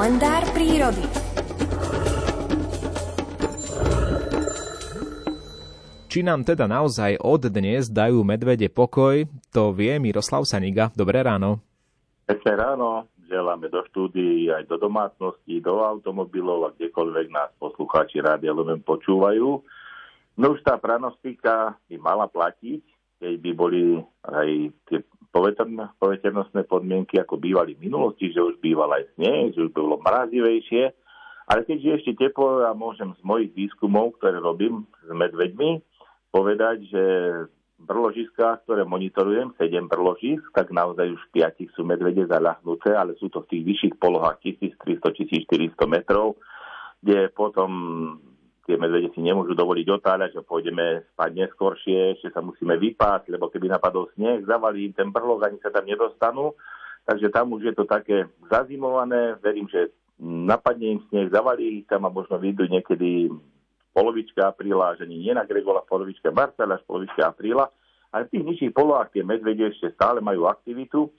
Kalendár prírody. Či nám teda naozaj od dnes dajú medvede pokoj, to vie Miroslav Saniga. Dobré ráno. Pekné ráno, želáme do štúdií, aj do domácností, do automobilov a kdekoľvek nás poslucháči rádia Lumen počúvajú. No už tá pranostika by mala platiť, keď by boli aj tie poveternostné podmienky, ako bývali v minulosti, že už býval aj sneh, že už bolo mrazivejšie. Ale keďže ešte teplo, ja môžem z mojich výskumov, ktoré robím s medveďmi, povedať, že brložiska, ktoré monitorujem, 7 brložisk, tak naozaj už 5 sú medvede zaľahnuté, ale sú to v tých vyšších polohách 1300-1400 metrov, kde potom tie medvede si nemôžu dovoliť otáľať, že pôjdeme spať neskôršie, ešte sa musíme vypásť, lebo keby napadol sneh, zavalí im ten brlok, ani sa tam nedostanú. Takže tam už je to také zazimované. Verím, že napadne im sneh, zavalí ich tam a možno vyjdú niekedy polovička apríla, že ani nie na Gregola polovička marca, až polovička apríla. Ale v tých nižších polohách tie medvede ešte stále majú aktivitu,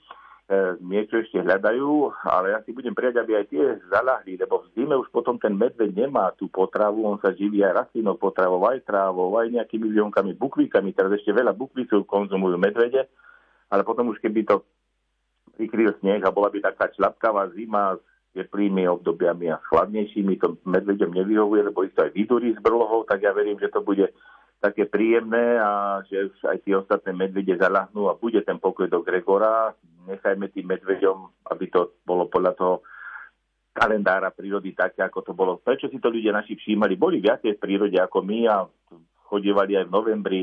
niečo ešte hľadajú, ale ja si budem prijať, aby aj tie zalahli, lebo v zime už potom ten medveď nemá tú potravu, on sa živí aj rastlinnou potravou, aj trávou, aj nejakými výhonkami, bukvíkami, teraz ešte veľa bukvíkov konzumujú medvede, ale potom už keby to prikryl sneh a bola by taká člapkavá zima s teplými obdobiami a s chladnejšími, to medveďom nevyhovuje, lebo ich to aj vydurí z brlohov, tak ja verím, že to bude také príjemné a že už aj tie ostatné medvede zalahnú a bude ten pokoj do Gregora. Nechajme tým medveďom, aby to bolo podľa toho kalendára prírody také, ako to bolo. Prečo si to ľudia naši všímali? Boli viacej v prírode ako my a chodievali aj v novembri,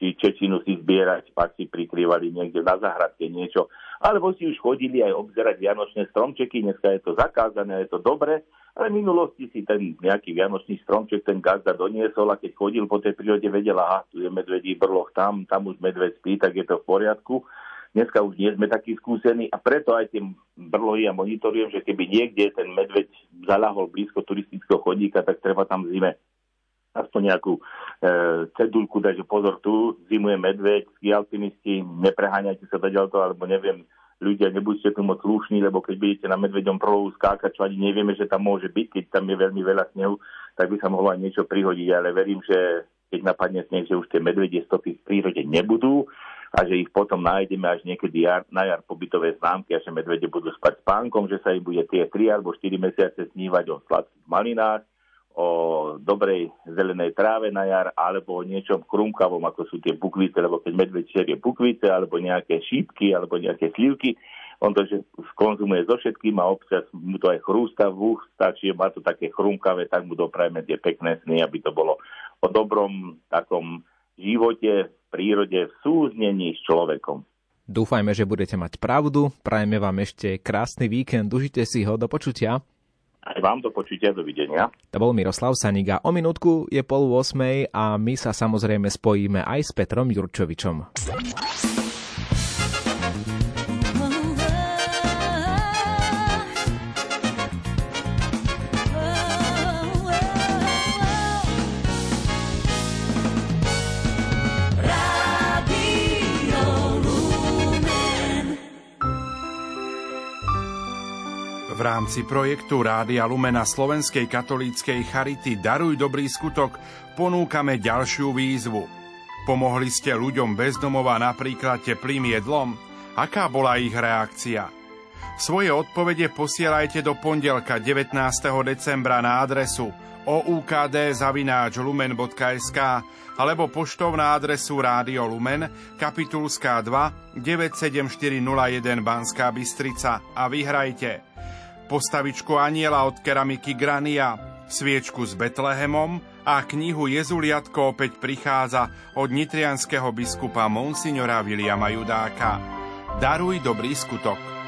či čečinu si zbierať, pak si prikrývali niekde na zahradke niečo. Alebo si už chodili aj obzerať vianočné stromčeky, dneska je to zakázané, je to dobre, ale v minulosti si ten nejaký vianočný stromček ten gazda doniesol a keď chodil po tej prírode, vedel, aha, tu je medvedí brloch, tam, tam už medved spí, tak je to v poriadku. Dneska už nie sme takí skúsení a preto aj tým brlohy a monitorujem, že keby niekde ten medveď zalahol blízko turistického chodníka, tak treba tam zime aspoň nejakú e, cedulku dať, že pozor, tu zimuje medveď, alpinisti, nepreháňajte sa to, alebo neviem, ľudia, nebuďte tu moc slušní, lebo keď budete na medveďom prolohu skákať, čo ani nevieme, že tam môže byť, keď tam je veľmi veľa snehu, tak by sa mohlo aj niečo prihodiť, ale verím, že keď napadne sneh, že už tie medvedie stopy v prírode nebudú a že ich potom nájdeme až niekedy jar, na jar pobytové známky a že medvede budú spať s pánkom, že sa im bude tie 3 alebo 4 mesiace snívať o sladkých malinách o dobrej zelenej tráve na jar alebo o niečom chrumkavom, ako sú tie bukvice, lebo keď medveď šerie bukvice alebo nejaké šípky alebo nejaké slivky, on to že konzumuje so všetkým a občas mu to aj chrústa v ústach, čiže má to také chrumkavé, tak mu doprajeme tie pekné sny, aby to bolo o dobrom takom živote, prírode, v súznení s človekom. Dúfajme, že budete mať pravdu. Prajeme vám ešte krásny víkend. Užite si ho. Do počutia. Aj vám do počutia, dovidenia. To bol Miroslav Saniga. O minútku je pol 8 a my sa samozrejme spojíme aj s Petrom Jurčovičom. V rámci projektu Rádia Lumena Slovenskej katolíckej Charity Daruj dobrý skutok ponúkame ďalšiu výzvu. Pomohli ste ľuďom bezdomova napríklad teplým jedlom? Aká bola ich reakcia? Svoje odpovede posielajte do pondelka 19. decembra na adresu oukd.lumen.sk alebo poštou na adresu Rádio Lumen, kapitulská 2, 97401 Banská Bystrica a vyhrajte postavičku aniela od keramiky Grania, sviečku s Betlehemom a knihu Jezuliatko opäť prichádza od nitrianského biskupa Monsignora Viliama Judáka. Daruj dobrý skutok.